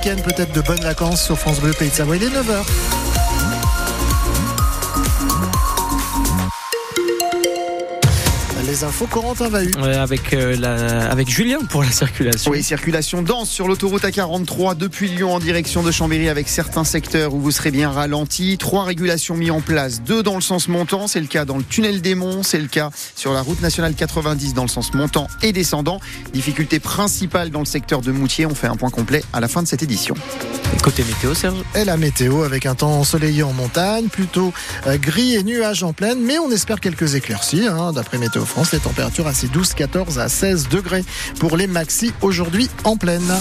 peut-être de bonnes vacances sur France Bleu Pays de Savoie. Il est 9h. Les infos Corentin va ouais, avec, euh, la, avec Julien pour la circulation. Oui, circulation dense sur l'autoroute A43 depuis Lyon en direction de Chambéry avec certains secteurs où vous serez bien ralenti. Trois régulations mises en place, deux dans le sens montant, c'est le cas dans le tunnel des Monts, c'est le cas sur la route nationale 90 dans le sens montant et descendant. Difficulté principale dans le secteur de Moutier, on fait un point complet à la fin de cette édition. Côté météo, Serge Et la météo avec un temps ensoleillé en montagne, plutôt euh, gris et nuages en pleine, mais on espère quelques éclaircies, hein, d'après Météo France les températures assez 12, 14 à 16 degrés pour les maxi aujourd'hui en pleine.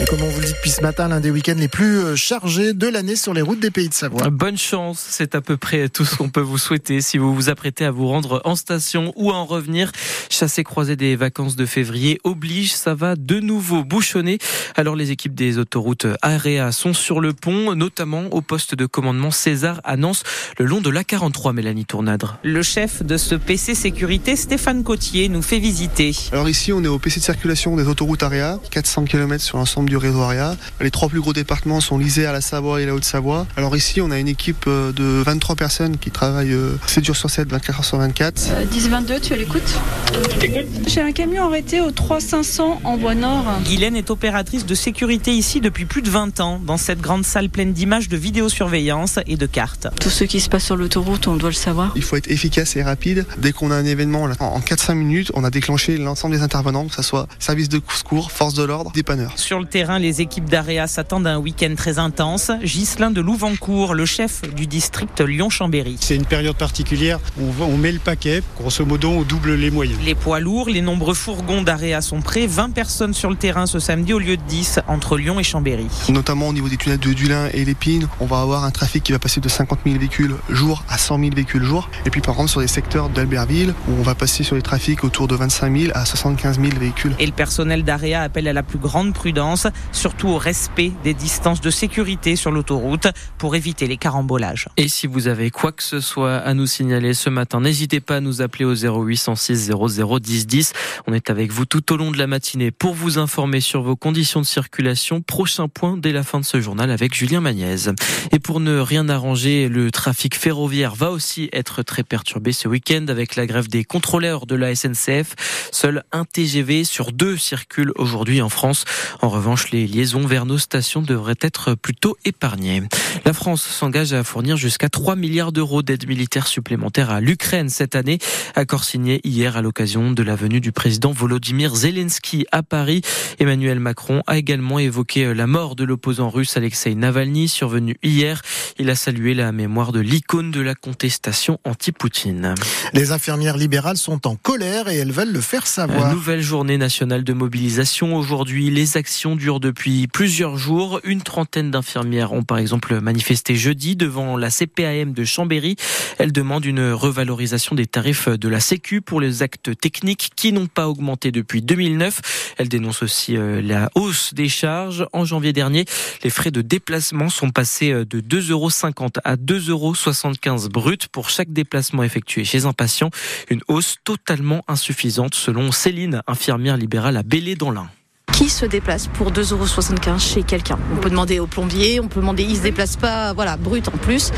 Et comme on vous le dit depuis ce matin, l'un des week-ends les plus euh, chargés de l'année sur les routes des pays de Savoie. Bonne chance, c'est à peu près tout ce qu'on peut vous souhaiter si vous vous apprêtez à vous rendre en station ou à en revenir. Chasser croiser des vacances de février oblige, ça va de nouveau bouchonner. Alors les équipes des autoroutes AREA sont sur le pont, notamment au poste de commandement César à Nantes, le long de l'A43, Mélanie Tournadre. Le chef de ce PC sécurité, Stéphane Cotier, nous fait visiter. Alors ici, on est au PC de circulation des autoroutes AREA, 400 km sur l'ensemble du réseau AREA. Les trois plus gros départements sont l'Isère, la Savoie et la Haute-Savoie. Alors ici, on a une équipe euh, de 23 personnes qui travaillent 7 euh, jours sur 7, 24 heures sur 24. 10-22, tu as l'écoute J'ai un camion arrêté au 3500 en voie nord. Guylaine est opératrice de sécurité ici depuis plus de 20 ans, dans cette grande salle pleine d'images de vidéosurveillance et de cartes. Tout ce qui se passe sur l'autoroute, on doit le savoir. Il faut être efficace et rapide. Dès qu'on a un événement, en 4-5 minutes, on a déclenché l'ensemble des intervenants, que ce soit service de secours, force de l'ordre, dépanneurs. Sur le terrain, les équipes d'AREA s'attendent à un week-end très intense. Ghislain de Louvancourt, le chef du district Lyon-Chambéry. C'est une période particulière. On, on met le paquet. Grosso modo, on double les moyens. Les poids lourds, les nombreux fourgons d'AREA sont prêts. 20 personnes sur le terrain ce samedi au lieu de 10 entre Lyon et Chambéry. Notamment au niveau des tunnels de Dulin et l'Épine, on va avoir un trafic qui va passer de 50 000 véhicules jour à 100 000 véhicules jour. Et puis par exemple sur les secteurs d'Albertville, où on va passer sur les trafics autour de 25 000 à 75 000 véhicules. Et le personnel d'AREA appelle à la plus grande prudence, surtout au respect des distances de sécurité sur l'autoroute pour éviter les carambolages. Et si vous avez quoi que ce soit à nous signaler ce matin, n'hésitez pas à nous appeler au 0806 00 10 10. On est avec vous tout au long de la matinée pour vous informer sur vos conditions de circulation. Prochain point dès la fin de ce journal avec Julien Magnez. Et pour ne rien arranger, le trafic ferroviaire va aussi être très perturbé ce week-end avec la grève des contrôleurs de la SNCF. Seul un TGV sur deux circule aujourd'hui en France. En revanche, les liaisons vers nos stations devraient être plutôt épargnées. La France s'engage à fournir jusqu'à 3 milliards d'euros d'aide militaire supplémentaire à l'Ukraine cette année. Accord signé hier à l'occasion de la venue du président Volodymyr Zelensky à Paris. Emmanuel Macron a également évoqué la mort de l'opposant russe Alexei Navalny survenu hier. Il a salué la mémoire de l'icône de la contestation anti-Poutine. Les infirmières libérales sont en colère et elles veulent le faire savoir. Nouvelle journée nationale de mobilisation aujourd'hui. Les actions depuis plusieurs jours. Une trentaine d'infirmières ont par exemple manifesté jeudi devant la CPAM de Chambéry. Elles demandent une revalorisation des tarifs de la Sécu pour les actes techniques qui n'ont pas augmenté depuis 2009. Elles dénoncent aussi euh, la hausse des charges. En janvier dernier, les frais de déplacement sont passés euh, de 2,50 euros à 2,75 euros brut pour chaque déplacement effectué chez un patient. Une hausse totalement insuffisante selon Céline, infirmière libérale à Bélé dans l'Ain qui se déplace pour 2,75€ chez quelqu'un. On peut demander au plombier, on peut demander, il se déplace pas, voilà, brut en plus.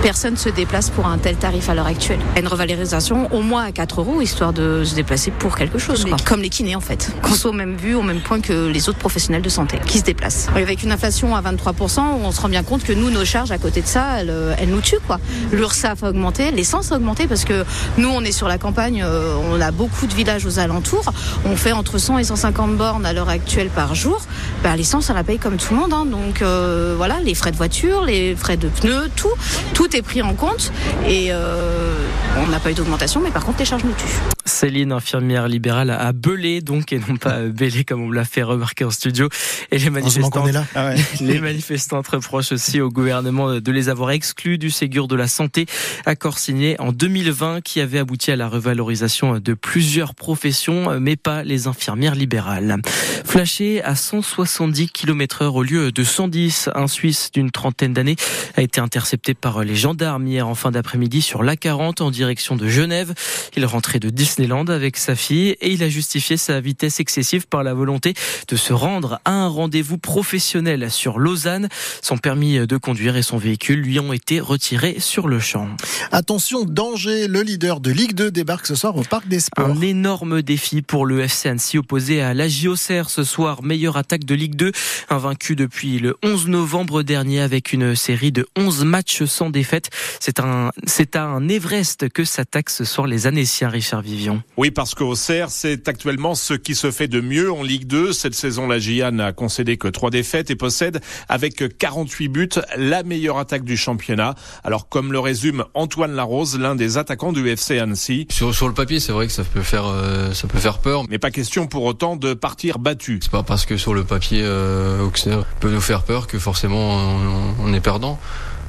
Personne se déplace pour un tel tarif à l'heure actuelle. Une revalorisation au moins à 4 euros, histoire de se déplacer pour quelque chose. Quoi. Comme les kinés en fait. Qu'on soit au même vue, au même point que les autres professionnels de santé qui se déplacent. Avec une inflation à 23%, on se rend bien compte que nous, nos charges à côté de ça, elles, euh, elles nous tuent. quoi. L'URSSAF a augmenté, l'essence a augmenté parce que nous, on est sur la campagne, euh, on a beaucoup de villages aux alentours. On fait entre 100 et 150 bornes à l'heure actuelle par jour, bah, l'essence, on la paye comme tout le monde. Hein. Donc euh, voilà, les frais de voiture, les frais de pneus, tout, tout est pris en compte. Et euh, on n'a pas eu d'augmentation, mais par contre, les charges nous tuent. Céline, infirmière libérale à Belay, donc, et non pas Belay, comme on me l'a fait remarquer en studio. Et les manifestants, là. Ah ouais. les manifestants reprochent aussi au gouvernement de les avoir exclus du Ségur de la santé, accord signé en 2020 qui avait abouti à la revalorisation de plusieurs professions, mais pas les infirmières libérales. Flashé à 170 km heure au lieu de 110, un Suisse d'une trentaine d'années a été intercepté par les gendarmes hier en fin d'après-midi sur l'A40 en direction de Genève. Il rentrait de Disneyland Thaïlande avec sa fille et il a justifié sa vitesse excessive par la volonté de se rendre à un rendez-vous professionnel sur Lausanne. Son permis de conduire et son véhicule lui ont été retirés sur le champ. Attention, danger, le leader de Ligue 2 débarque ce soir au Parc des Sports. Un énorme défi pour le FC Annecy opposé à la JOCR ce soir, meilleure attaque de Ligue 2, invaincu depuis le 11 novembre dernier avec une série de 11 matchs sans défaite. C'est un, c'est à un Everest que s'attaquent ce soir les Annéciens, Richard Vivian. Oui, parce qu'au CER, c'est actuellement ce qui se fait de mieux en Ligue 2. Cette saison, la GIA n'a concédé que trois défaites et possède, avec 48 buts, la meilleure attaque du championnat. Alors, comme le résume Antoine Larose, l'un des attaquants du FC Annecy. Sur, sur le papier, c'est vrai que ça peut faire, euh, ça peut faire peur. Mais pas question pour autant de partir battu. C'est pas parce que sur le papier, euh, Auxerre peut nous faire peur que forcément on, on est perdant.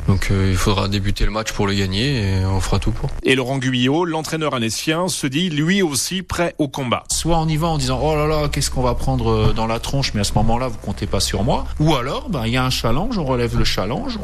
Donc euh, il faudra débuter le match pour le gagner et on fera tout pour. Et Laurent Guyot, l'entraîneur annécien, se dit lui aussi prêt au combat. Soit on y va en disant oh là là qu'est-ce qu'on va prendre dans la tronche, mais à ce moment-là vous comptez pas sur moi. Ou alors ben il y a un challenge, on relève le challenge, on